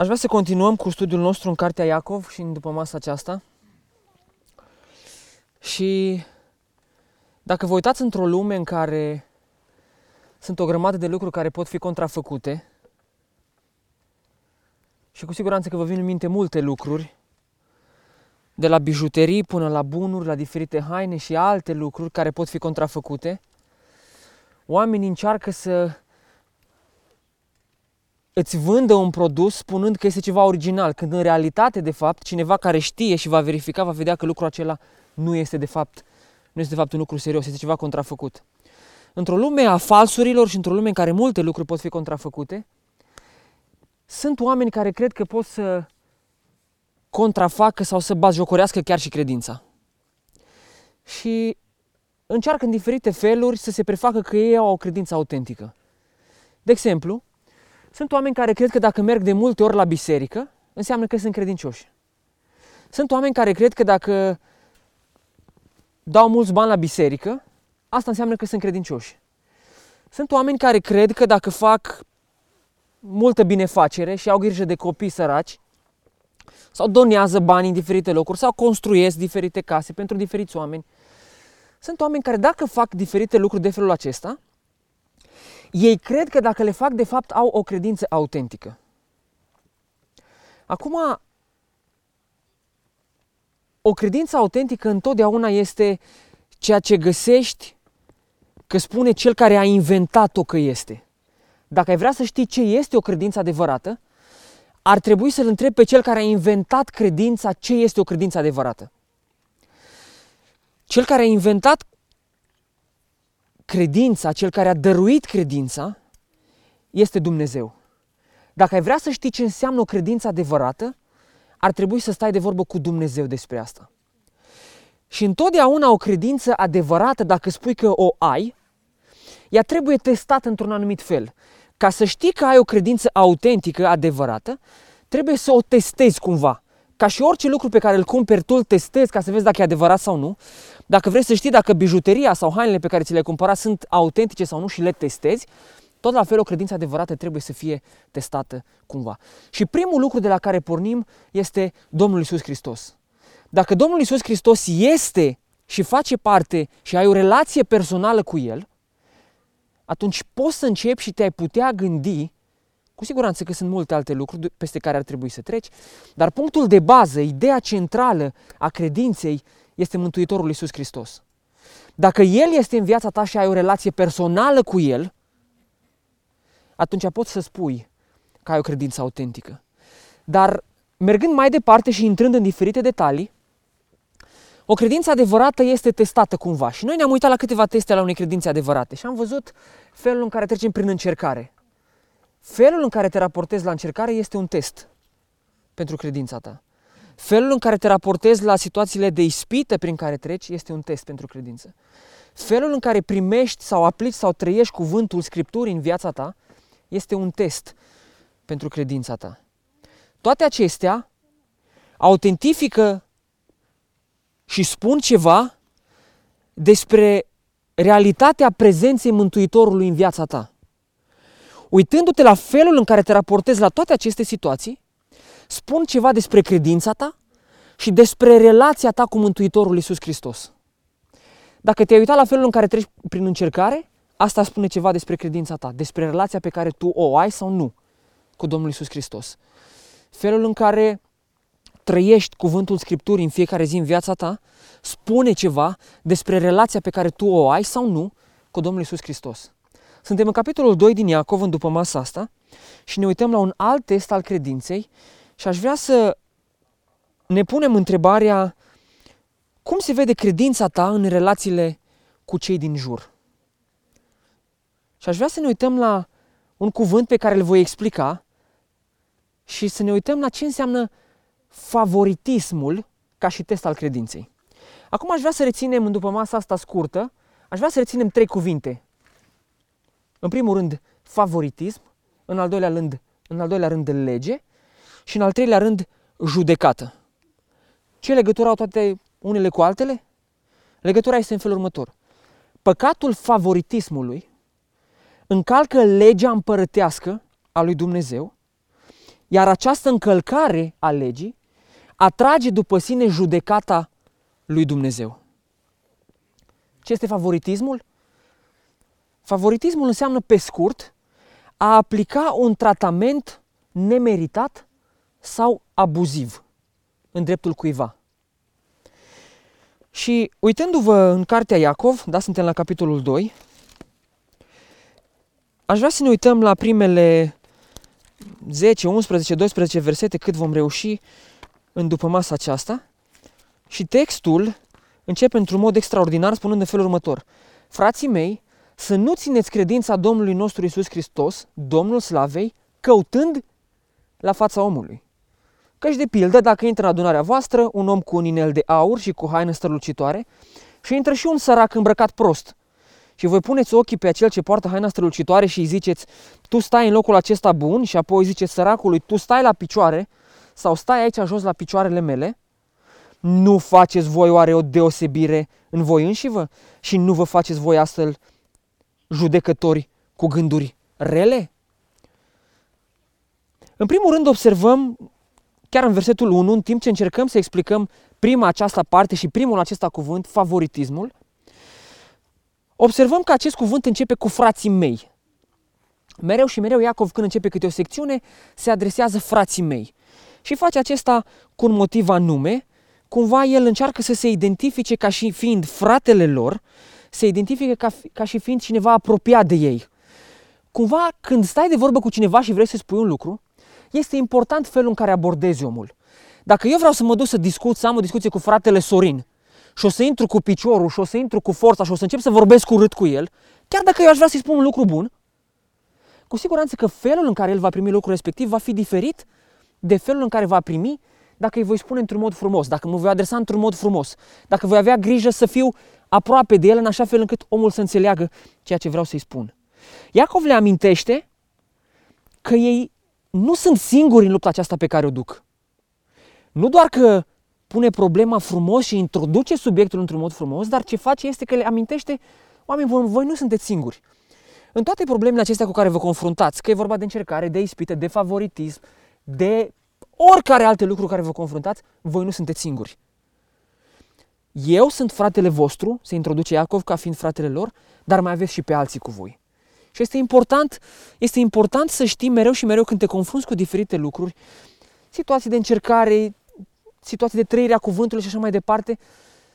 Aș vrea să continuăm cu studiul nostru în Cartea Iacov și în după masa aceasta. Și dacă vă uitați într-o lume în care sunt o grămadă de lucruri care pot fi contrafăcute, și cu siguranță că vă vin în minte multe lucruri, de la bijuterii până la bunuri, la diferite haine și alte lucruri care pot fi contrafăcute, oamenii încearcă să îți vândă un produs spunând că este ceva original, când în realitate, de fapt, cineva care știe și va verifica, va vedea că lucrul acela nu este de fapt, nu este de fapt un lucru serios, este ceva contrafăcut. Într-o lume a falsurilor și într-o lume în care multe lucruri pot fi contrafăcute, sunt oameni care cred că pot să contrafacă sau să bazjocorească chiar și credința. Și încearcă în diferite feluri să se prefacă că ei au o credință autentică. De exemplu, sunt oameni care cred că dacă merg de multe ori la biserică, înseamnă că sunt credincioși. Sunt oameni care cred că dacă dau mulți bani la biserică, asta înseamnă că sunt credincioși. Sunt oameni care cred că dacă fac multă binefacere și au grijă de copii săraci, sau donează bani în diferite locuri, sau construiesc diferite case pentru diferiți oameni. Sunt oameni care dacă fac diferite lucruri de felul acesta, ei cred că dacă le fac, de fapt, au o credință autentică. Acum, o credință autentică întotdeauna este ceea ce găsești că spune cel care a inventat-o că este. Dacă ai vrea să știi ce este o credință adevărată, ar trebui să-l întrebi pe cel care a inventat credința ce este o credință adevărată. Cel care a inventat credința, cel care a dăruit credința, este Dumnezeu. Dacă ai vrea să știi ce înseamnă o credință adevărată, ar trebui să stai de vorbă cu Dumnezeu despre asta. Și întotdeauna o credință adevărată, dacă spui că o ai, ea trebuie testată într-un anumit fel. Ca să știi că ai o credință autentică, adevărată, trebuie să o testezi cumva. Ca și orice lucru pe care îl cumperi, tu îl testezi ca să vezi dacă e adevărat sau nu. Dacă vrei să știi dacă bijuteria sau hainele pe care ți le-ai cumpărat sunt autentice sau nu și le testezi, tot la fel o credință adevărată trebuie să fie testată cumva. Și primul lucru de la care pornim este Domnul Isus Hristos. Dacă Domnul Isus Hristos este și face parte și ai o relație personală cu El, atunci poți să începi și te-ai putea gândi, cu siguranță că sunt multe alte lucruri peste care ar trebui să treci, dar punctul de bază, ideea centrală a credinței este Mântuitorul Iisus Hristos. Dacă El este în viața ta și ai o relație personală cu El, atunci poți să spui că ai o credință autentică. Dar mergând mai departe și intrând în diferite detalii, o credință adevărată este testată cumva. Și noi ne-am uitat la câteva teste la unei credințe adevărate și am văzut felul în care trecem prin încercare. Felul în care te raportezi la încercare este un test pentru credința ta. Felul în care te raportezi la situațiile de ispită prin care treci este un test pentru credință. Felul în care primești sau aplici sau trăiești cuvântul Scripturii în viața ta este un test pentru credința ta. Toate acestea autentifică și spun ceva despre realitatea prezenței Mântuitorului în viața ta. Uitându-te la felul în care te raportezi la toate aceste situații, spun ceva despre credința ta și despre relația ta cu Mântuitorul Iisus Hristos. Dacă te-ai uitat la felul în care treci prin încercare, asta spune ceva despre credința ta, despre relația pe care tu o ai sau nu cu Domnul Iisus Hristos. Felul în care trăiești cuvântul Scripturii în fiecare zi în viața ta, spune ceva despre relația pe care tu o ai sau nu cu Domnul Iisus Hristos. Suntem în capitolul 2 din Iacov, în după masa asta, și ne uităm la un alt test al credinței și aș vrea să ne punem întrebarea cum se vede credința ta în relațiile cu cei din jur. Și aș vrea să ne uităm la un cuvânt pe care îl voi explica și să ne uităm la ce înseamnă favoritismul ca și test al credinței. Acum aș vrea să reținem, după masa asta scurtă, aș vrea să reținem trei cuvinte. În primul rând, favoritism, în al doilea rând, în al doilea rând lege și în al treilea rând, judecată. Ce legătură au toate unele cu altele? Legătura este în felul următor. Păcatul favoritismului încalcă legea împărătească a lui Dumnezeu Iar această încălcare a legii atrage după sine judecata lui Dumnezeu. Ce este favoritismul? Favoritismul înseamnă, pe scurt, a aplica un tratament nemeritat sau abuziv în dreptul cuiva. Și uitându-vă în cartea Iacov, da, suntem la capitolul 2, aș vrea să ne uităm la primele 10, 11, 12 versete cât vom reuși în după masa aceasta. Și textul începe într-un mod extraordinar spunând în felul următor. Frații mei, să nu țineți credința Domnului nostru Isus Hristos, Domnul Slavei, căutând la fața omului. Căci de pildă, dacă intră în adunarea voastră un om cu un inel de aur și cu haină strălucitoare și intră și un sărac îmbrăcat prost și voi puneți ochii pe acel ce poartă haina strălucitoare și îi ziceți, tu stai în locul acesta bun? Și apoi ziceți săracului, tu stai la picioare sau stai aici jos la picioarele mele, nu faceți voi oare o deosebire în voi înșivă? Și nu vă faceți voi astfel judecători cu gânduri rele? În primul rând observăm, chiar în versetul 1, în timp ce încercăm să explicăm prima această parte și primul acesta cuvânt, favoritismul, observăm că acest cuvânt începe cu frații mei. Mereu și mereu Iacov când începe câte o secțiune se adresează frații mei. Și face acesta cu un motiv anume, cumva el încearcă să se identifice ca și fiind fratele lor, se identifică ca, ca și fiind cineva apropiat de ei. Cumva când stai de vorbă cu cineva și vrei să spui un lucru, este important felul în care abordezi omul. Dacă eu vreau să mă duc să discut, să am o discuție cu fratele Sorin și o să intru cu piciorul și o să intru cu forța și o să încep să vorbesc urât cu el, chiar dacă eu aș vrea să-i spun un lucru bun, cu siguranță că felul în care el va primi lucrul respectiv va fi diferit de felul în care va primi dacă îi voi spune într-un mod frumos, dacă mă voi adresa într-un mod frumos, dacă voi avea grijă să fiu aproape de el în așa fel încât omul să înțeleagă ceea ce vreau să-i spun. Iacov le amintește că ei nu sunt singuri în lupta aceasta pe care o duc. Nu doar că pune problema frumos și introduce subiectul într-un mod frumos, dar ce face este că le amintește, oameni buni, voi nu sunteți singuri. În toate problemele acestea cu care vă confruntați, că e vorba de încercare, de ispite, de favoritism, de oricare alte lucruri care vă confruntați, voi nu sunteți singuri. Eu sunt fratele vostru, se introduce Iacov ca fiind fratele lor, dar mai aveți și pe alții cu voi. Și este important, este important să știi mereu și mereu când te confrunți cu diferite lucruri, situații de încercare, situații de trăire a cuvântului și așa mai departe,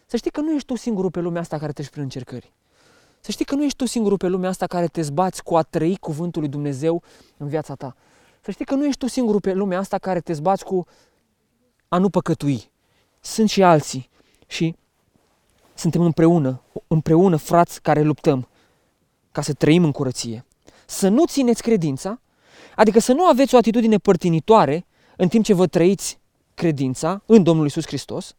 să știi că nu ești tu singurul pe lumea asta care treci prin încercări. Să știi că nu ești tu singurul pe lumea asta care te zbați cu a trăi cuvântul lui Dumnezeu în viața ta. Să știi că nu ești tu singurul pe lumea asta care te zbați cu a nu păcătui. Sunt și alții și suntem împreună, împreună frați care luptăm ca să trăim în curăție. Să nu țineți credința, adică să nu aveți o atitudine părtinitoare în timp ce vă trăiți credința în Domnul Isus Hristos,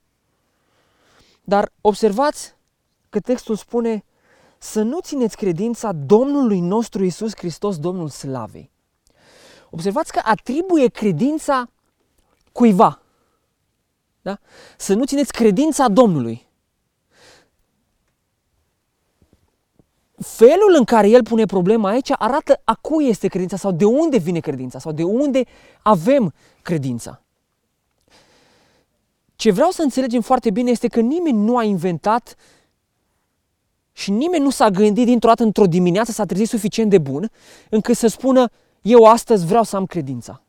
dar observați că textul spune să nu țineți credința Domnului nostru Isus Hristos, Domnul Slavei. Observați că atribuie credința cuiva. Da? Să nu țineți credința Domnului. felul în care el pune problema aici arată a cui este credința sau de unde vine credința sau de unde avem credința. Ce vreau să înțelegem foarte bine este că nimeni nu a inventat și nimeni nu s-a gândit dintr-o dată într-o dimineață, s-a trezit suficient de bun încât să spună eu astăzi vreau să am credința.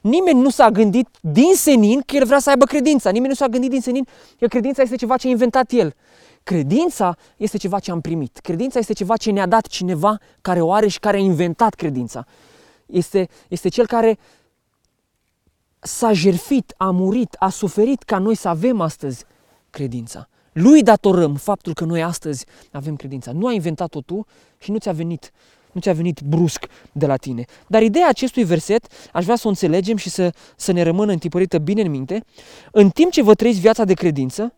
Nimeni nu s-a gândit din senin că el vrea să aibă credința. Nimeni nu s-a gândit din senin că credința este ceva ce a inventat el. Credința este ceva ce am primit. Credința este ceva ce ne-a dat cineva care o are și care a inventat credința. Este, este cel care s-a jerfit, a murit, a suferit ca noi să avem astăzi credința. Lui datorăm faptul că noi astăzi avem credința. Nu ai inventat-o tu și nu ți-a venit nu ți-a venit brusc de la tine. Dar ideea acestui verset, aș vrea să o înțelegem și să, să ne rămână întipărită bine în minte. În timp ce vă trăiți viața de credință,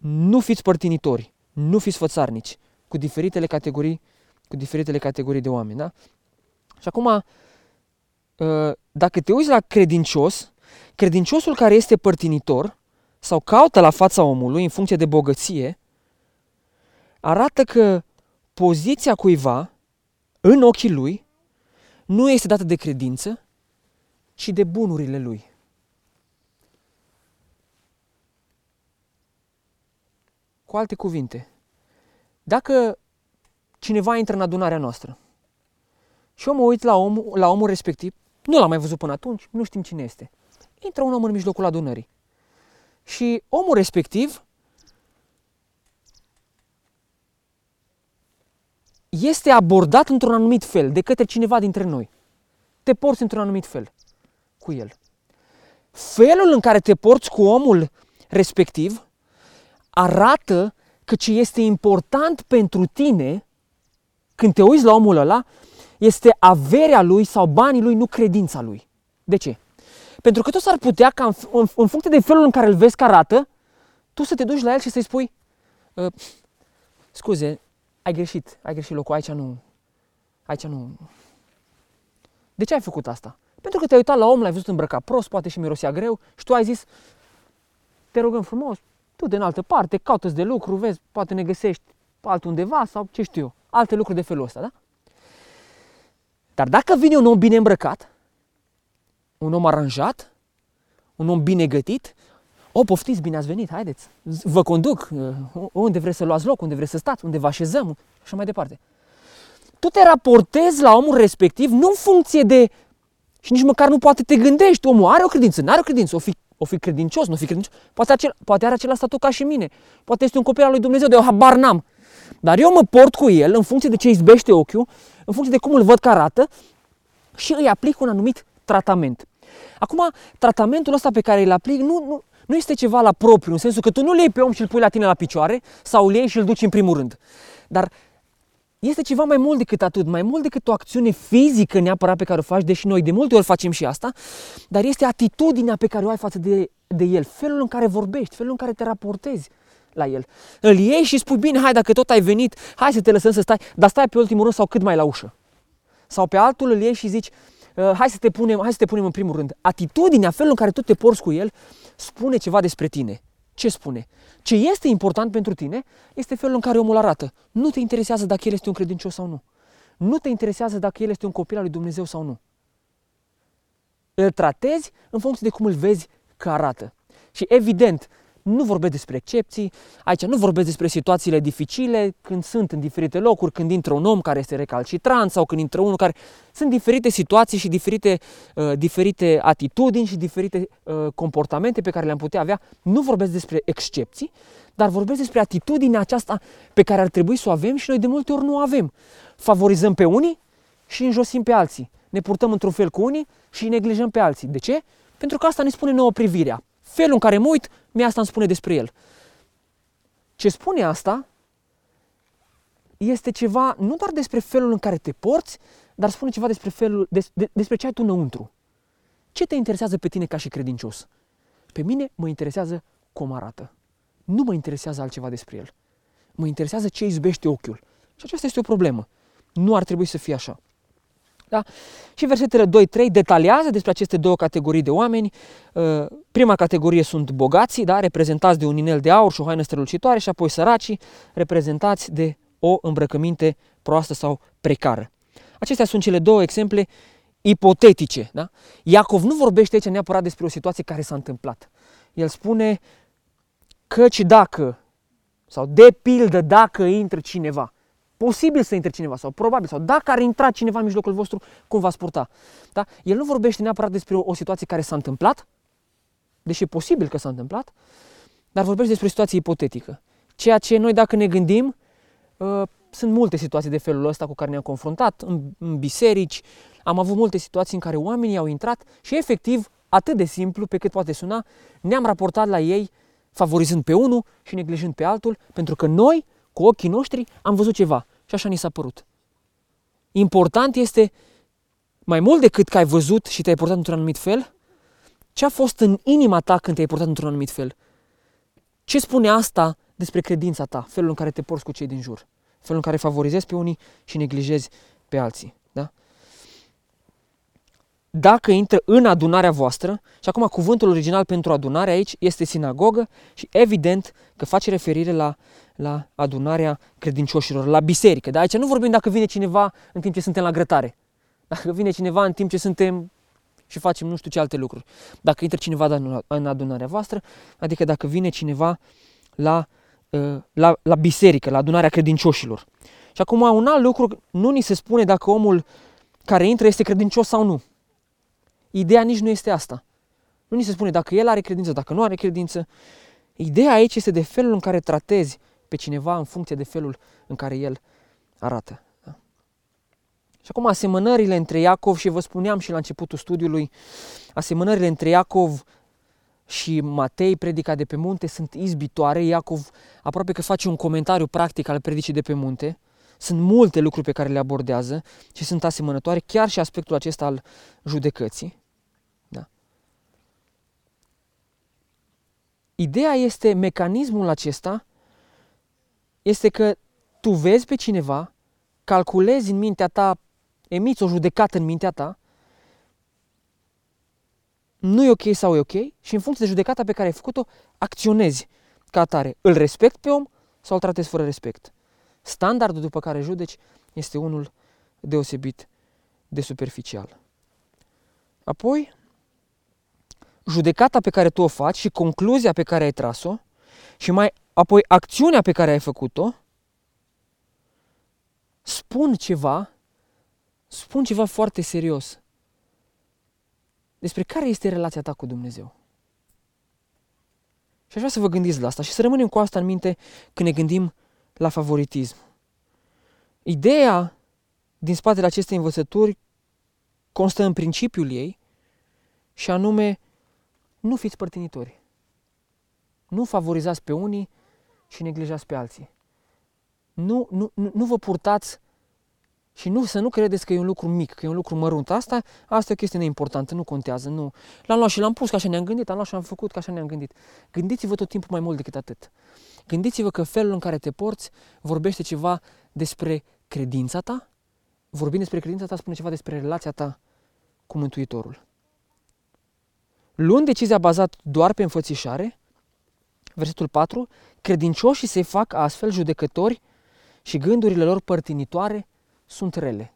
nu fiți părtinitori, nu fiți fățarnici cu diferitele categorii, cu diferitele categorii de oameni. Da? Și acum, ă, dacă te uiți la credincios, credinciosul care este părtinitor sau caută la fața omului în funcție de bogăție, arată că poziția cuiva în ochii lui nu este dată de credință, ci de bunurile lui. Cu alte cuvinte, dacă cineva intră în adunarea noastră și eu mă uit la omul, la omul respectiv, nu l-am mai văzut până atunci, nu știm cine este. Intră un om în mijlocul adunării. Și omul respectiv este abordat într-un anumit fel de către cineva dintre noi. Te porți într-un anumit fel cu el. Felul în care te porți cu omul respectiv arată că ce este important pentru tine când te uiți la omul ăla este averea lui sau banii lui, nu credința lui. De ce? Pentru că tu s-ar putea ca în, în, în funcție de felul în care îl vezi că arată, tu să te duci la el și să-i spui uh, scuze, ai greșit, ai greșit locul, aici nu, aici nu. De ce ai făcut asta? Pentru că te-ai uitat la om, l-ai văzut îmbrăcat prost, poate și mirosea greu și tu ai zis, te rugăm frumos, tu de în altă parte, caută de lucru, vezi, poate ne găsești altundeva sau ce știu eu, alte lucruri de felul ăsta, da? Dar dacă vine un om bine îmbrăcat, un om aranjat, un om bine gătit, o, poftiți, bine ați venit, haideți, vă conduc, uh, unde vreți să luați loc, unde vreți să stați, unde vă așezăm și așa mai departe. Tu te raportezi la omul respectiv nu în funcție de, și nici măcar nu poate te gândești, omul are o credință, nu are o credință, o fi, o fi credincios, nu o fi credincios, poate, acel, poate are același statut ca și mine, poate este un copil al lui Dumnezeu, de eu habar n-am. Dar eu mă port cu el în funcție de ce izbește ochiul, în funcție de cum îl văd că arată și îi aplic un anumit tratament. Acum, tratamentul ăsta pe care îl aplic nu, nu, nu este ceva la propriu, în sensul că tu nu le iei pe om și îl pui la tine la picioare sau îl iei și îl duci în primul rând. Dar este ceva mai mult decât atât, mai mult decât o acțiune fizică neapărat pe care o faci, deși noi de multe ori facem și asta, dar este atitudinea pe care o ai față de, de el, felul în care vorbești, felul în care te raportezi la el. Îl iei și spui, bine, hai, dacă tot ai venit, hai să te lăsăm să stai, dar stai pe ultimul rând sau cât mai la ușă. Sau pe altul îl iei și zici, uh, hai să te punem, hai să te punem în primul rând. Atitudinea, felul în care tu te porți cu el, spune ceva despre tine. Ce spune? Ce este important pentru tine este felul în care omul arată. Nu te interesează dacă el este un credincios sau nu. Nu te interesează dacă el este un copil al lui Dumnezeu sau nu. Îl tratezi în funcție de cum îl vezi că arată. Și evident, nu vorbesc despre excepții, aici nu vorbesc despre situațiile dificile, când sunt în diferite locuri, când intră un om care este recalcitrant sau când intră unul care... Sunt diferite situații și diferite, uh, diferite atitudini și diferite uh, comportamente pe care le-am putea avea. Nu vorbesc despre excepții, dar vorbesc despre atitudinea aceasta pe care ar trebui să o avem și noi de multe ori nu o avem. Favorizăm pe unii și înjosim pe alții. Ne purtăm într-un fel cu unii și neglijăm pe alții. De ce? Pentru că asta ne spune nouă privirea. Felul în care mă uit, mi asta îmi spune despre el. Ce spune asta este ceva nu doar despre felul în care te porți, dar spune ceva despre, felul, des, de, despre ce ai tu înăuntru. Ce te interesează pe tine ca și credincios? Pe mine mă interesează cum arată. Nu mă interesează altceva despre el. Mă interesează ce izbește ochiul. Și aceasta este o problemă. Nu ar trebui să fie așa. Da? Și versetele 2-3 detaliază despre aceste două categorii de oameni. Uh, prima categorie sunt bogații, da? reprezentați de un inel de aur și o haină strălucitoare și apoi săracii, reprezentați de o îmbrăcăminte proastă sau precară. Acestea sunt cele două exemple ipotetice. Da? Iacov nu vorbește aici neapărat despre o situație care s-a întâmplat. El spune căci dacă, sau de pildă dacă intră cineva, posibil să intre cineva sau probabil, sau dacă ar intra cineva în mijlocul vostru, cum v-ați purta. Da? El nu vorbește neapărat despre o, o situație care s-a întâmplat, deși e posibil că s-a întâmplat, dar vorbește despre o situație ipotetică. Ceea ce noi dacă ne gândim, uh, sunt multe situații de felul ăsta cu care ne-am confruntat, în, în biserici, am avut multe situații în care oamenii au intrat și efectiv, atât de simplu pe cât poate suna, ne-am raportat la ei favorizând pe unul și neglijând pe altul, pentru că noi, cu ochii noștri, am văzut ceva. Și așa ni s-a părut. Important este, mai mult decât că ai văzut și te-ai purtat într-un anumit fel, ce a fost în inima ta când te-ai purtat într-un anumit fel? Ce spune asta despre credința ta, felul în care te porți cu cei din jur, felul în care favorizezi pe unii și neglijezi pe alții? Da? Dacă intră în adunarea voastră, și acum cuvântul original pentru adunare aici este sinagogă și evident că face referire la la adunarea credincioșilor, la biserică. Dar aici nu vorbim dacă vine cineva în timp ce suntem la grătare. Dacă vine cineva în timp ce suntem și facem nu știu ce alte lucruri. Dacă intră cineva în adunarea voastră, adică dacă vine cineva la, uh, la, la biserică, la adunarea credincioșilor. Și acum un alt lucru, nu ni se spune dacă omul care intră este credincios sau nu. Ideea nici nu este asta. Nu ni se spune dacă el are credință, dacă nu are credință. Ideea aici este de felul în care tratezi pe cineva în funcție de felul în care el arată. Da? Și acum asemănările între Iacov și vă spuneam și la începutul studiului, asemănările între Iacov și Matei, predica de pe munte, sunt izbitoare. Iacov aproape că face un comentariu practic al predicii de pe munte. Sunt multe lucruri pe care le abordează și sunt asemănătoare, chiar și aspectul acesta al judecății. Da. Ideea este, mecanismul acesta este că tu vezi pe cineva, calculezi în mintea ta, emiți o judecată în mintea ta, nu e ok sau e ok și în funcție de judecata pe care ai făcut-o, acționezi ca atare. Îl respect pe om sau îl tratezi fără respect. Standardul după care judeci este unul deosebit de superficial. Apoi, judecata pe care tu o faci și concluzia pe care ai tras-o și mai apoi acțiunea pe care ai făcut-o spun ceva, spun ceva foarte serios despre care este relația ta cu Dumnezeu. Și aș vrea să vă gândiți la asta și să rămânem cu asta în minte când ne gândim la favoritism. Ideea din spatele acestei învățături constă în principiul ei și anume nu fiți părtinitori. Nu favorizați pe unii și neglijați pe alții. Nu, nu, nu, nu vă purtați și nu, să nu credeți că e un lucru mic, că e un lucru mărunt. Asta, asta e o chestie neimportantă, nu contează. Nu. L-am luat și l-am pus, că așa ne-am gândit, am luat și am făcut, că așa ne-am gândit. Gândiți-vă tot timpul mai mult decât atât. Gândiți-vă că felul în care te porți vorbește ceva despre credința ta, vorbind despre credința ta, spune ceva despre relația ta cu Mântuitorul. Luând decizia bazat doar pe înfățișare, versetul 4, credincioșii se fac astfel judecători și gândurile lor părtinitoare sunt rele.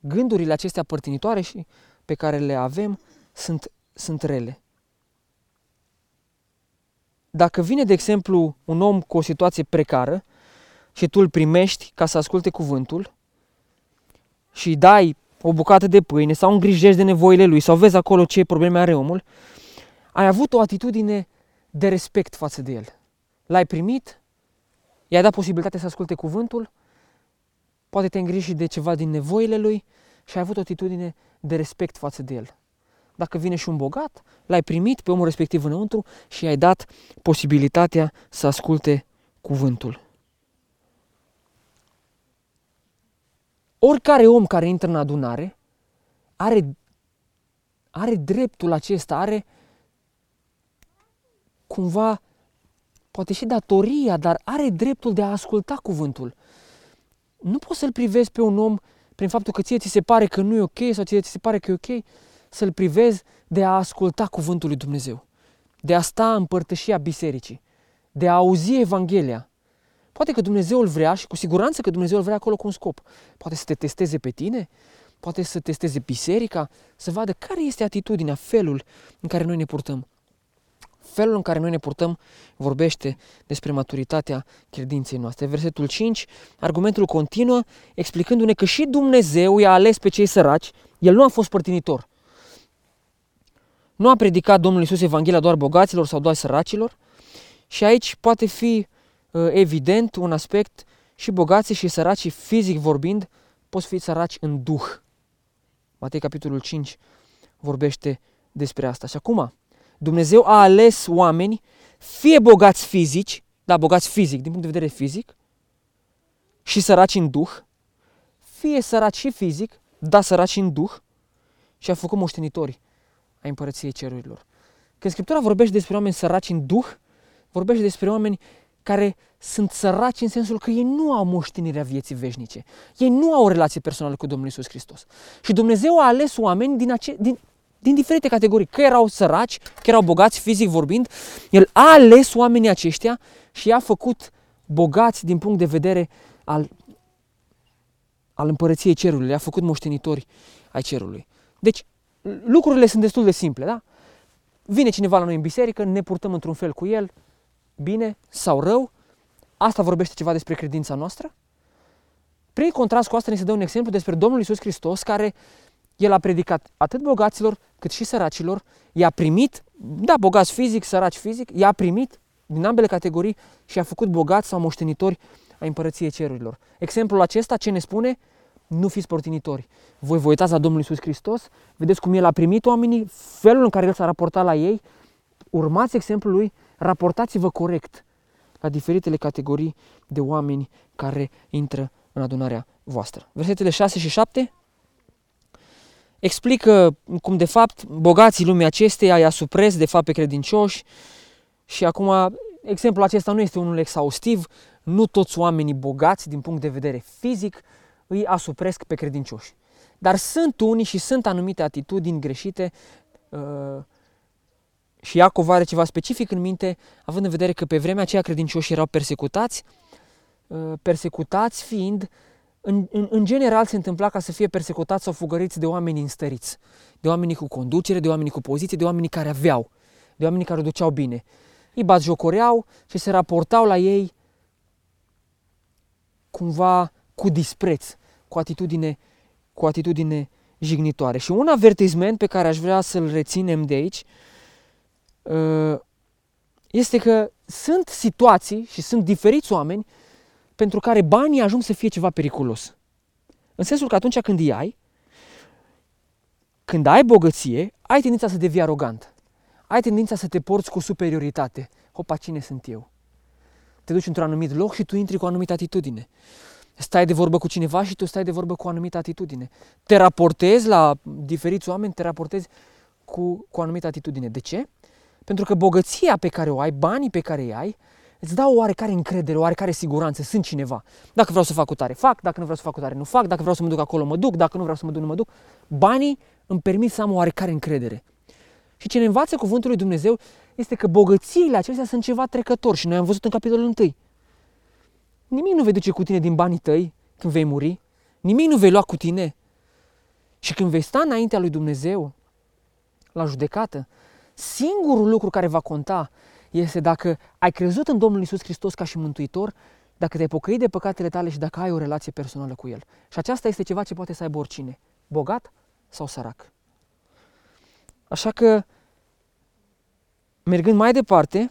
Gândurile acestea părtinitoare și pe care le avem sunt, sunt rele. Dacă vine, de exemplu, un om cu o situație precară și tu îl primești ca să asculte cuvântul și îi dai o bucată de pâine sau îngrijești de nevoile lui sau vezi acolo ce probleme are omul, ai avut o atitudine de respect față de el. L-ai primit, i-ai dat posibilitatea să asculte cuvântul, poate te îngriji de ceva din nevoile lui și ai avut o atitudine de respect față de el. Dacă vine și un bogat, l-ai primit pe omul respectiv înăuntru și i-ai dat posibilitatea să asculte cuvântul. Oricare om care intră în adunare are, are dreptul acesta, are cumva, poate și datoria, dar are dreptul de a asculta cuvântul. Nu poți să-l privezi pe un om prin faptul că ție ți se pare că nu e ok sau ție ți se pare că e ok, să-l privezi de a asculta cuvântul lui Dumnezeu, de a sta în părtășia bisericii, de a auzi Evanghelia. Poate că Dumnezeu îl vrea și cu siguranță că Dumnezeu îl vrea acolo cu un scop. Poate să te testeze pe tine, poate să testeze biserica, să vadă care este atitudinea, felul în care noi ne purtăm. Felul în care noi ne purtăm vorbește despre maturitatea credinței noastre. Versetul 5, argumentul continuă explicându-ne că și Dumnezeu i-a ales pe cei săraci, el nu a fost părtinitor. Nu a predicat Domnul Isus Evanghelia doar bogaților sau doar săracilor și aici poate fi uh, evident un aspect și bogații și săracii fizic vorbind pot fi săraci în duh. Matei capitolul 5 vorbește despre asta. Și acum, Dumnezeu a ales oameni, fie bogați fizici, da, bogați fizic, din punct de vedere fizic, și săraci în duh, fie săraci și fizic, da, săraci în duh, și a făcut moștenitori ai împărăției cerurilor. Când Scriptura vorbește despre oameni săraci în duh, vorbește despre oameni care sunt săraci în sensul că ei nu au moștenirea vieții veșnice. Ei nu au o relație personală cu Domnul Isus Hristos. Și Dumnezeu a ales oameni din, ace- din, din diferite categorii, că erau săraci, că erau bogați fizic vorbind, El a ales oamenii aceștia și i-a făcut bogați din punct de vedere al, al împărăției cerului, i-a făcut moștenitori ai cerului. Deci, lucrurile sunt destul de simple, da? Vine cineva la noi în biserică, ne purtăm într-un fel cu el, bine sau rău, asta vorbește ceva despre credința noastră. Prin contrast cu asta ne se dă un exemplu despre Domnul Isus Hristos care el a predicat atât bogaților cât și săracilor, i-a primit, da, bogați fizic, săraci fizic, i-a primit din ambele categorii și a făcut bogați sau moștenitori a împărăției cerurilor. Exemplul acesta ce ne spune? Nu fiți părtinitori. Voi vă uitați la Domnul Isus Hristos, vedeți cum El a primit oamenii, felul în care El s-a raportat la ei, urmați exemplul Lui, raportați-vă corect la diferitele categorii de oameni care intră în adunarea voastră. Versetele 6 și 7 explică cum de fapt bogații lumii acesteia i-a supres de fapt pe credincioși și acum exemplul acesta nu este unul exhaustiv, nu toți oamenii bogați din punct de vedere fizic îi asupresc pe credincioși. Dar sunt unii și sunt anumite atitudini greșite uh, și Iacov are ceva specific în minte, având în vedere că pe vremea aceea credincioșii erau persecutați, uh, persecutați fiind, în, în, în general se întâmpla ca să fie persecutați sau fugăriți de oameni înstăriți, de oameni cu conducere, de oameni cu poziție, de oameni care aveau, de oameni care o duceau bine. Îi batjocoreau și se raportau la ei cumva cu dispreț, cu atitudine, cu atitudine jignitoare. Și un avertisment pe care aș vrea să-l reținem de aici uh, este că sunt situații și sunt diferiți oameni pentru care banii ajung să fie ceva periculos. În sensul că atunci când îi ai, când ai bogăție, ai tendința să devii arogant. Ai tendința să te porți cu superioritate. Hopa, cine sunt eu? Te duci într-un anumit loc și tu intri cu o anumită atitudine. Stai de vorbă cu cineva și tu stai de vorbă cu o anumită atitudine. Te raportezi la diferiți oameni, te raportezi cu, cu o anumită atitudine. De ce? Pentru că bogăția pe care o ai, banii pe care îi ai, îți dau o oarecare încredere, o oarecare siguranță, sunt cineva. Dacă vreau să fac cu tare, fac, dacă nu vreau să fac cu tare, nu fac, dacă vreau să mă duc acolo, mă duc, dacă nu vreau să mă duc, nu mă duc. Banii îmi permit să am o oarecare încredere. Și ce ne învață cuvântul lui Dumnezeu este că bogățiile acestea sunt ceva trecător și noi am văzut în capitolul 1. Nimic nu vei duce cu tine din banii tăi când vei muri, nimic nu vei lua cu tine. Și când vei sta înaintea lui Dumnezeu, la judecată, singurul lucru care va conta este dacă ai crezut în Domnul Isus Hristos ca și mântuitor, dacă te-ai pocăit de păcatele tale și dacă ai o relație personală cu El. Și aceasta este ceva ce poate să aibă oricine, bogat sau sărac. Așa că, mergând mai departe,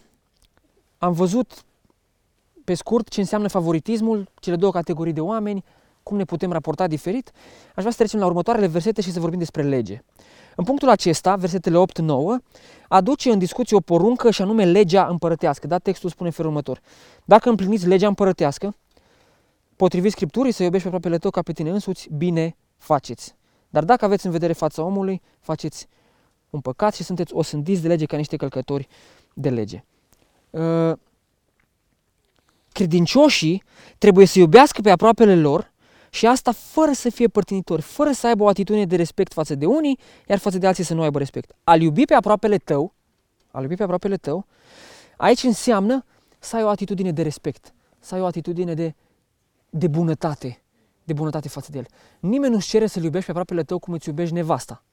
am văzut pe scurt ce înseamnă favoritismul, cele două categorii de oameni, cum ne putem raporta diferit. Aș vrea să trecem la următoarele versete și să vorbim despre lege. În punctul acesta, versetele 8-9, aduce în discuție o poruncă și anume legea împărătească. Da, textul spune felul următor. Dacă împliniți legea împărătească, potrivit Scripturii, să iubești pe aproapele tău ca pe tine însuți, bine faceți. Dar dacă aveți în vedere fața omului, faceți un păcat și sunteți osândiți de lege ca niște călcători de lege. Uh, credincioșii trebuie să iubească pe aproapele lor și asta fără să fie părtinitori, fără să aibă o atitudine de respect față de unii, iar față de alții să nu aibă respect. Al iubi pe aproapele tău, al iubi pe aproapele tău, aici înseamnă să ai o atitudine de respect, să ai o atitudine de, de bunătate, de bunătate față de el. Nimeni nu-și cere să-l iubești pe aproapele tău cum îți iubești nevasta.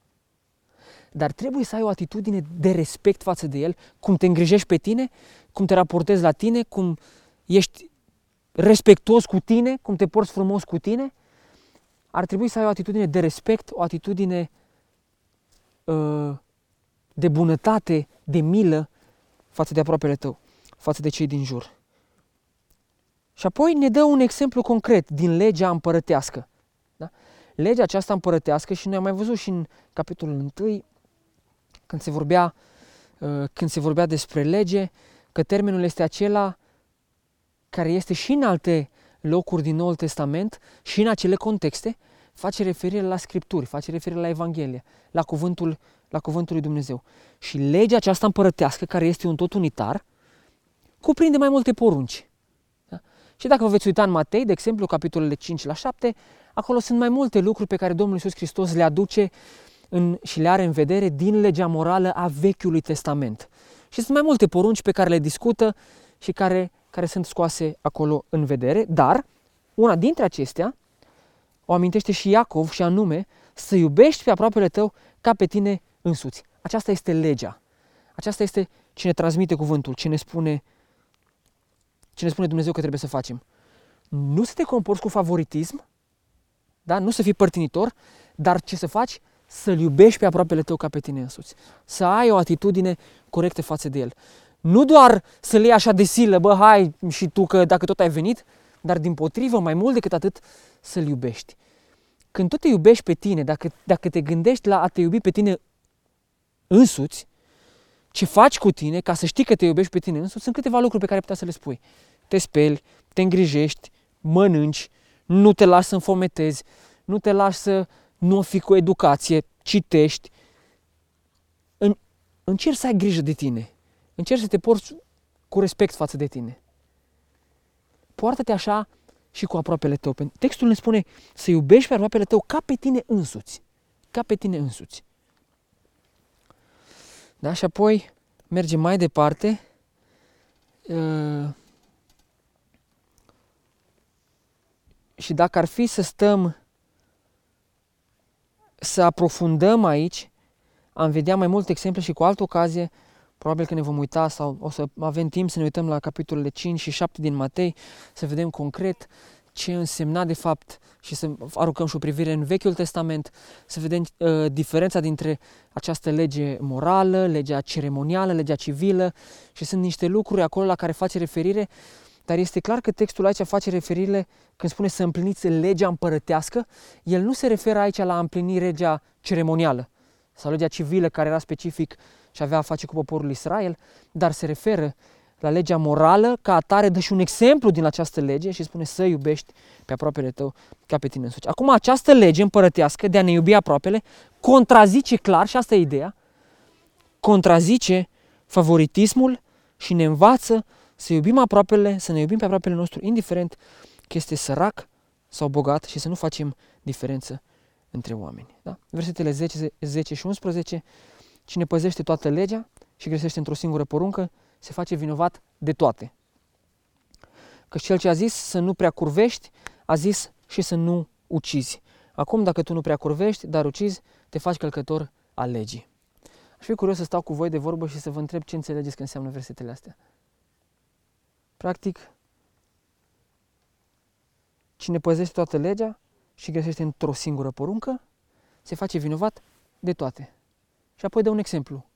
Dar trebuie să ai o atitudine de respect față de el, cum te îngrijești pe tine, cum te raportezi la tine, cum ești respectuos cu tine, cum te porți frumos cu tine, ar trebui să ai o atitudine de respect, o atitudine uh, de bunătate, de milă față de aproapele tău, față de cei din jur. Și apoi ne dă un exemplu concret din legea împărătească. Da? Legea aceasta împărătească și noi am mai văzut și în capitolul 1, când se vorbea, uh, când se vorbea despre lege, că termenul este acela care este și în alte locuri din Noul Testament și în acele contexte, face referire la Scripturi, face referire la Evanghelie, la cuvântul, la cuvântul lui Dumnezeu. Și legea aceasta împărătească, care este un tot unitar, cuprinde mai multe porunci. Da? Și dacă vă veți uita în Matei, de exemplu, capitolele 5 la 7, acolo sunt mai multe lucruri pe care Domnul Iisus Hristos le aduce în, și le are în vedere din legea morală a Vechiului Testament. Și sunt mai multe porunci pe care le discută și care care sunt scoase acolo în vedere, dar una dintre acestea o amintește și Iacov și anume să iubești pe aproapele tău ca ca pe tine însuți. Aceasta este legea. Aceasta este cine transmite cuvântul, cine spune, cine spune Dumnezeu că trebuie să facem. Nu să te comporți cu favoritism, da? nu să fii părtinitor, dar ce să faci? Să-L iubești pe aproapele tău ca pe tine însuți. Să ai o atitudine corectă față de El. Nu doar să le iei așa de silă, bă, hai și tu că dacă tot ai venit, dar din potrivă, mai mult decât atât, să-L iubești. Când tu te iubești pe tine, dacă, dacă te gândești la a te iubi pe tine însuți, ce faci cu tine ca să știi că te iubești pe tine însuți, sunt câteva lucruri pe care putea să le spui. Te speli, te îngrijești, mănânci, nu te lași să înfometezi, nu te lași să nu fii cu educație, citești. În, încerci să ai grijă de tine. Încerci să te porți cu respect față de tine. Poartă-te așa și cu aproapele tău. Textul ne spune să iubești pe aproapele tău ca pe tine însuți. Ca pe tine însuți. Da? Și apoi mergem mai departe. Uh, și dacă ar fi să stăm să aprofundăm aici, am vedea mai multe exemple și cu altă ocazie, probabil că ne vom uita sau o să avem timp să ne uităm la capitolele 5 și 7 din Matei, să vedem concret ce însemna de fapt și să aruncăm și o privire în Vechiul Testament, să vedem uh, diferența dintre această lege morală, legea ceremonială, legea civilă și sunt niște lucruri acolo la care face referire, dar este clar că textul aici face referire când spune să împliniți legea împărătească, el nu se referă aici la a împlini legea ceremonială sau legea civilă care era specific și avea a face cu poporul Israel, dar se referă la legea morală, ca atare dă și un exemplu din această lege și spune să iubești pe aproapele tău ca pe tine însuți. Acum, această lege împărătească de a ne iubi aproapele contrazice clar, și asta e ideea, contrazice favoritismul și ne învață să iubim aproapele, să ne iubim pe aproapele nostru, indiferent că este sărac sau bogat și să nu facem diferență între oameni. Da? Versetele 10, 10 și 11, cine păzește toată legea și gresește într-o singură poruncă, se face vinovat de toate. Că cel ce a zis să nu prea curvești, a zis și să nu ucizi. Acum, dacă tu nu prea curvești, dar ucizi, te faci călcător al legii. Aș fi curios să stau cu voi de vorbă și să vă întreb ce înțelegeți că înseamnă versetele astea. Practic, cine păzește toată legea și găsește într-o singură poruncă, se face vinovat de toate. Și apoi dă un exemplu.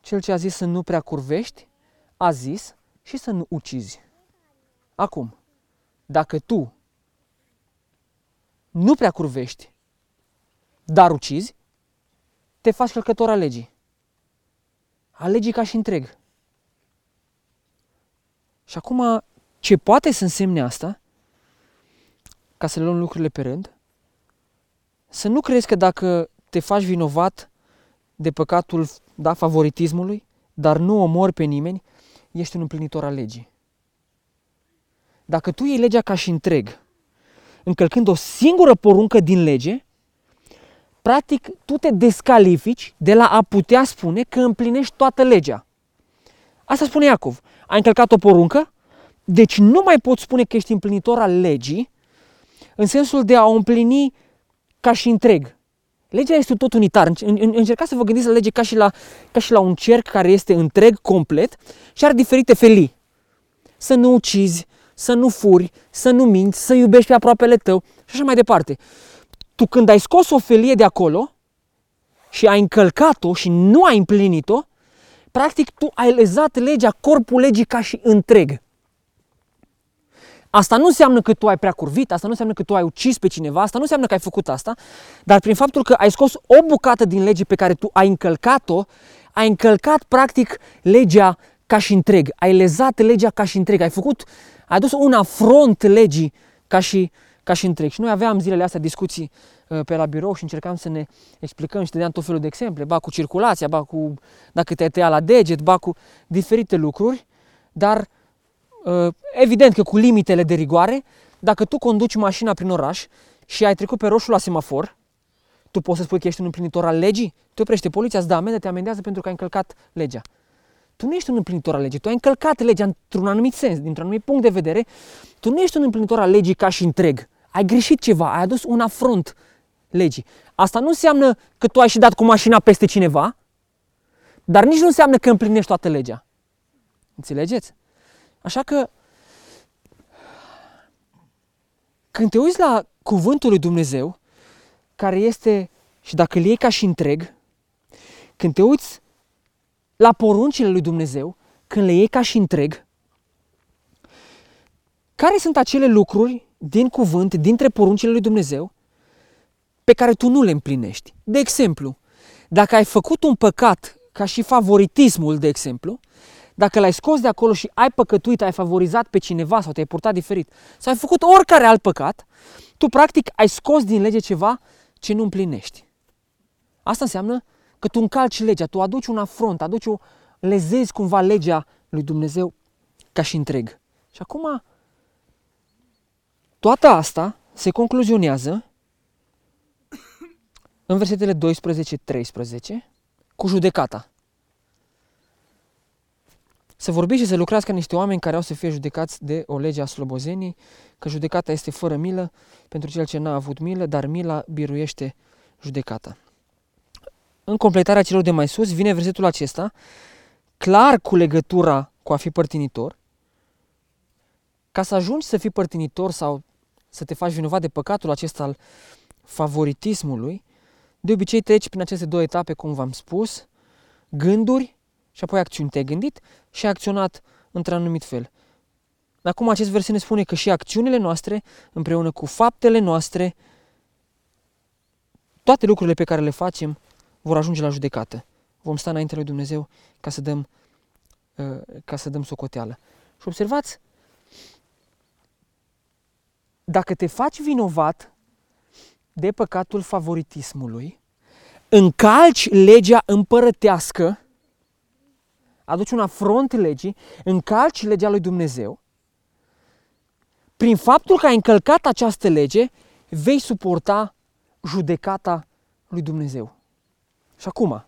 Cel ce a zis să nu prea curvești, a zis și să nu ucizi. Acum, dacă tu nu prea curvești, dar ucizi, te faci călcător a legii. A legii ca și întreg. Și acum, ce poate să însemne asta, ca să le luăm lucrurile pe rând, să nu crezi că dacă te faci vinovat de păcatul da, favoritismului, dar nu omori pe nimeni, ești un împlinitor al legii. Dacă tu iei legea ca și întreg, încălcând o singură poruncă din lege, practic tu te descalifici de la a putea spune că împlinești toată legea. Asta spune Iacov. Ai încălcat o poruncă, deci nu mai poți spune că ești împlinitor al legii, în sensul de a o împlini ca și întreg. Legea este tot unitar. Încercați să vă gândiți la lege ca și la, ca și la un cerc care este întreg, complet și are diferite felii. Să nu ucizi, să nu furi, să nu minți, să iubești pe aproapele tău și așa mai departe. Tu când ai scos o felie de acolo și ai încălcat-o și nu ai împlinit-o, practic tu ai lezat legea, corpul legii ca și întreg. Asta nu înseamnă că tu ai prea curvit, asta nu înseamnă că tu ai ucis pe cineva, asta nu înseamnă că ai făcut asta, dar prin faptul că ai scos o bucată din lege pe care tu ai încălcat-o, ai încălcat practic legea ca și întreg, ai lezat legea ca și întreg, ai făcut, ai adus un afront legii ca și, ca și întreg. Și noi aveam zilele astea discuții uh, pe la birou și încercam să ne explicăm și te tot felul de exemple, ba cu circulația, ba cu dacă te-ai tăiat la deget, ba cu diferite lucruri, dar Uh, evident că cu limitele de rigoare, dacă tu conduci mașina prin oraș și ai trecut pe roșu la semafor, tu poți să spui că ești un împlinitor al legii? Te oprește poliția, îți dă amendă, te amendează pentru că ai încălcat legea. Tu nu ești un împlinitor al legii, tu ai încălcat legea într-un anumit sens, dintr-un anumit punct de vedere. Tu nu ești un împlinitor al legii ca și întreg. Ai greșit ceva, ai adus un afront legii. Asta nu înseamnă că tu ai și dat cu mașina peste cineva, dar nici nu înseamnă că împlinești toată legea. Înțelegeți? Așa că când te uiți la cuvântul lui Dumnezeu, care este, și dacă îl iei ca și întreg, când te uiți la poruncile lui Dumnezeu, când le iei ca și întreg, care sunt acele lucruri din cuvânt, dintre poruncile lui Dumnezeu, pe care tu nu le împlinești? De exemplu, dacă ai făcut un păcat ca și favoritismul, de exemplu, dacă l-ai scos de acolo și ai păcătuit, ai favorizat pe cineva sau te-ai purtat diferit, sau ai făcut oricare alt păcat, tu practic ai scos din lege ceva ce nu împlinești. Asta înseamnă că tu încalci legea, tu aduci un afront, aduci o, lezezi cumva legea lui Dumnezeu ca și întreg. Și acum, toată asta se concluzionează în versetele 12-13 cu judecata. Să vorbiți și să lucrați ca niște oameni care au să fie judecați de o lege a slobozenii, că judecata este fără milă pentru cel ce n-a avut milă, dar mila biruiește judecata. În completarea celor de mai sus vine versetul acesta, clar cu legătura cu a fi părtinitor. Ca să ajungi să fii părtinitor sau să te faci vinovat de păcatul acesta al favoritismului, de obicei treci prin aceste două etape, cum v-am spus, gânduri și apoi acțiuni. Te-ai gândit și ai acționat într-un anumit fel. Acum acest verset ne spune că și acțiunile noastre, împreună cu faptele noastre, toate lucrurile pe care le facem vor ajunge la judecată. Vom sta înainte lui Dumnezeu ca să dăm, uh, ca să dăm socoteală. Și observați, dacă te faci vinovat de păcatul favoritismului, încalci legea împărătească, aduci un afront legii, încalci legea lui Dumnezeu, prin faptul că ai încălcat această lege, vei suporta judecata lui Dumnezeu. Și acum,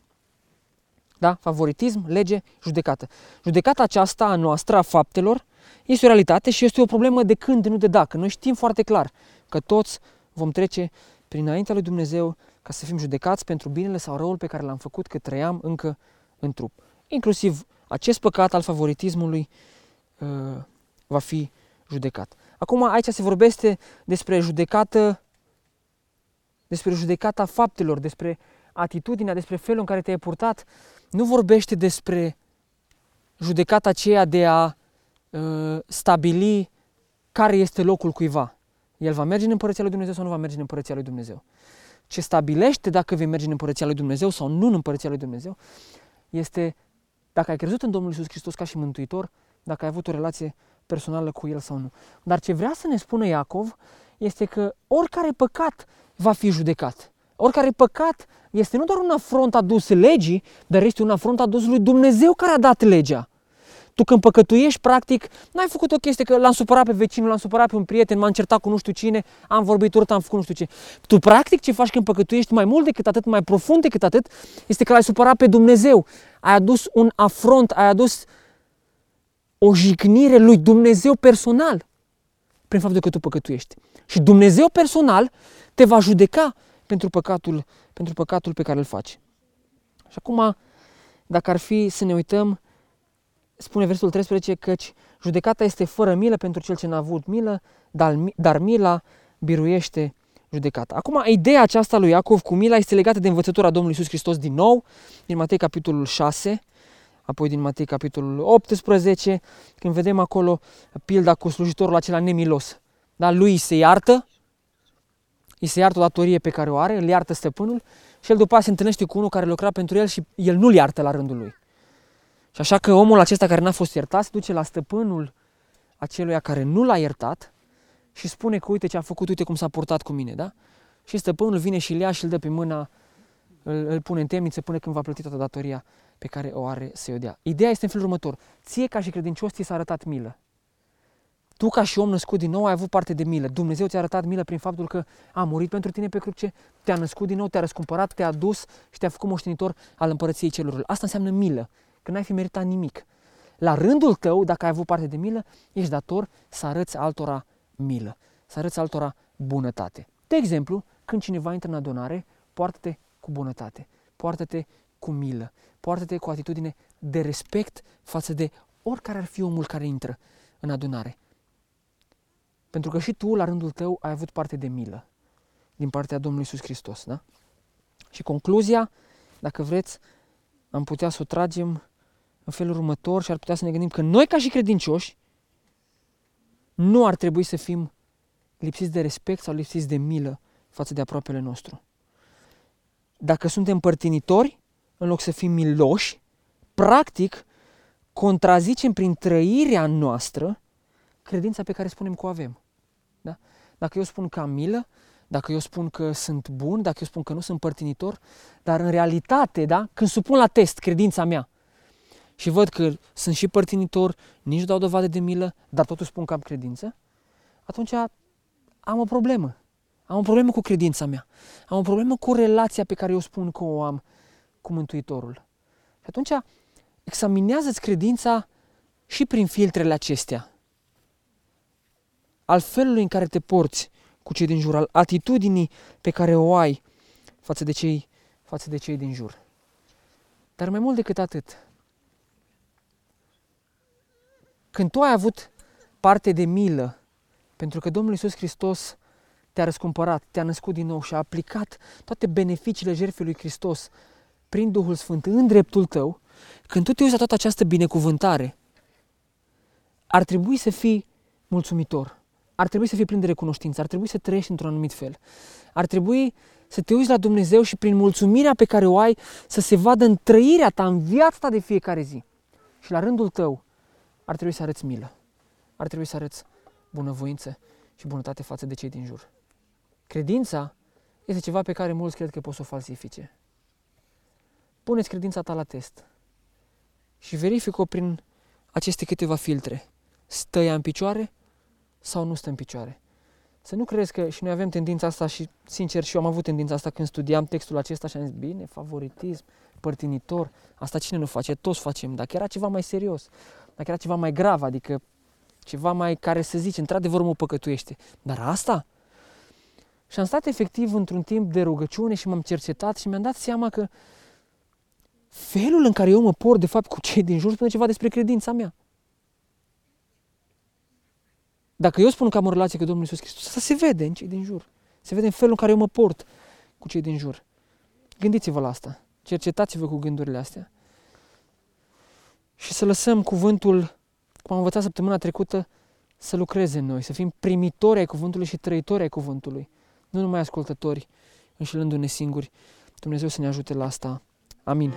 da? Favoritism, lege, judecată. Judecata aceasta a noastră, a faptelor, este o realitate și este o problemă de când, nu de dacă. Noi știm foarte clar că toți vom trece prin înaintea lui Dumnezeu ca să fim judecați pentru binele sau răul pe care l-am făcut că trăiam încă în trup. Inclusiv acest păcat al favoritismului uh, va fi judecat. Acum aici se vorbește despre judecată, despre judecata faptelor, despre atitudinea, despre felul în care te-ai purtat. Nu vorbește despre judecata aceea de a uh, stabili care este locul cuiva. El va merge în Împărăția lui Dumnezeu sau nu va merge în Împărăția lui Dumnezeu. Ce stabilește dacă vei merge în Împărăția lui Dumnezeu sau nu în Împărăția lui Dumnezeu este dacă ai crezut în Domnul Isus Hristos ca și Mântuitor, dacă ai avut o relație personală cu El sau nu. Dar ce vrea să ne spună Iacov este că oricare păcat va fi judecat. Oricare păcat este nu doar un afront adus legii, dar este un afront adus lui Dumnezeu care a dat legea. Tu când păcătuiești, practic, n-ai făcut o chestie că l-am supărat pe vecinul, l-am supărat pe un prieten, m-am certat cu nu știu cine, am vorbit urât, am făcut nu știu ce. Tu practic ce faci când păcătuiești mai mult decât atât, mai profund decât atât, este că l-ai supărat pe Dumnezeu. Ai adus un afront, ai adus o jignire lui Dumnezeu personal prin faptul că tu păcătuiești. Și Dumnezeu personal te va judeca pentru păcatul, pentru păcatul pe care îl faci. Și acum, dacă ar fi să ne uităm spune versul 13 căci judecata este fără milă pentru cel ce n-a avut milă, dar, dar mila biruiește judecata. Acum, ideea aceasta lui Iacov cu mila este legată de învățătura Domnului Isus Hristos din nou, din Matei capitolul 6, apoi din Matei capitolul 18, când vedem acolo pilda cu slujitorul acela nemilos. Da? Lui se iartă, îi se iartă o datorie pe care o are, îl iartă stăpânul și el după aceea se întâlnește cu unul care lucra pentru el și el nu-l iartă la rândul lui. Și așa că omul acesta care n-a fost iertat se duce la stăpânul aceluia care nu l-a iertat și spune că uite ce a făcut, uite cum s-a purtat cu mine, da? Și stăpânul vine și îl ia și îl dă pe mâna, îl, îl pune în temniță până când va plăti toată datoria pe care o are să o dea. Ideea este în felul următor. Ție ca și credincios ți s-a arătat milă. Tu ca și om născut din nou ai avut parte de milă. Dumnezeu ți-a arătat milă prin faptul că a murit pentru tine pe cruce, te-a născut din nou, te-a răscumpărat, te-a dus și te-a făcut moștenitor al împărăției celurilor. Asta înseamnă milă că n-ai fi meritat nimic. La rândul tău, dacă ai avut parte de milă, ești dator să arăți altora milă, să arăți altora bunătate. De exemplu, când cineva intră în adunare, poartă-te cu bunătate, poartă-te cu milă, poartă-te cu atitudine de respect față de oricare ar fi omul care intră în adunare. Pentru că și tu, la rândul tău, ai avut parte de milă din partea Domnului Iisus Hristos. Da? Și concluzia, dacă vreți, am putea să o tragem în felul următor și ar putea să ne gândim că noi, ca și credincioși, nu ar trebui să fim lipsiți de respect sau lipsiți de milă față de aproapele nostru. Dacă suntem părtinitori, în loc să fim miloși, practic contrazicem prin trăirea noastră credința pe care spunem că o avem. Da? Dacă eu spun că am milă, dacă eu spun că sunt bun, dacă eu spun că nu sunt părtinitor, dar în realitate, da, când supun la test credința mea și văd că sunt și părtinitor, nici nu dau dovadă de milă, dar totuși spun că am credință, atunci am o problemă. Am o problemă cu credința mea. Am o problemă cu relația pe care eu spun că o am cu Mântuitorul. Și atunci examinează-ți credința și prin filtrele acestea. Al felului în care te porți cu cei din jur, al atitudinii pe care o ai față de cei, față de cei din jur. Dar mai mult decât atât, când tu ai avut parte de milă, pentru că Domnul Iisus Hristos te-a răscumpărat, te-a născut din nou și a aplicat toate beneficiile jertfei lui Hristos prin Duhul Sfânt în dreptul tău, când tu te uiți la toată această binecuvântare, ar trebui să fii mulțumitor, ar trebui să fii plin de recunoștință, ar trebui să trăiești într-un anumit fel. Ar trebui să te uiți la Dumnezeu și prin mulțumirea pe care o ai să se vadă în trăirea ta, în viața ta de fiecare zi. Și la rândul tău ar trebui să arăți milă, ar trebui să arăți bunăvoință și bunătate față de cei din jur. Credința este ceva pe care mulți cred că pot să o falsifice. Puneți credința ta la test și verifică-o prin aceste câteva filtre. Stă ea în picioare sau nu stă în picioare? Să nu crezi că și noi avem tendința asta și, sincer, și eu am avut tendința asta când studiam textul acesta și am zis, bine, favoritism, părtinitor, asta cine nu face? Toți facem. Dacă era ceva mai serios, dacă era ceva mai grav, adică ceva mai care să zice, într-adevăr mă păcătuiește. Dar asta? Și am stat efectiv într-un timp de rugăciune și m-am cercetat și mi-am dat seama că felul în care eu mă port de fapt cu cei din jur spune ceva despre credința mea. Dacă eu spun că am o relație cu Domnul Iisus Hristos, asta se vede în cei din jur. Se vede în felul în care eu mă port cu cei din jur. Gândiți-vă la asta. Cercetați-vă cu gândurile astea. Și să lăsăm cuvântul, cum am învățat săptămâna trecută, să lucreze în noi, să fim primitori ai cuvântului și trăitori ai cuvântului. Nu numai ascultători, înșelându-ne singuri. Dumnezeu să ne ajute la asta. Amin.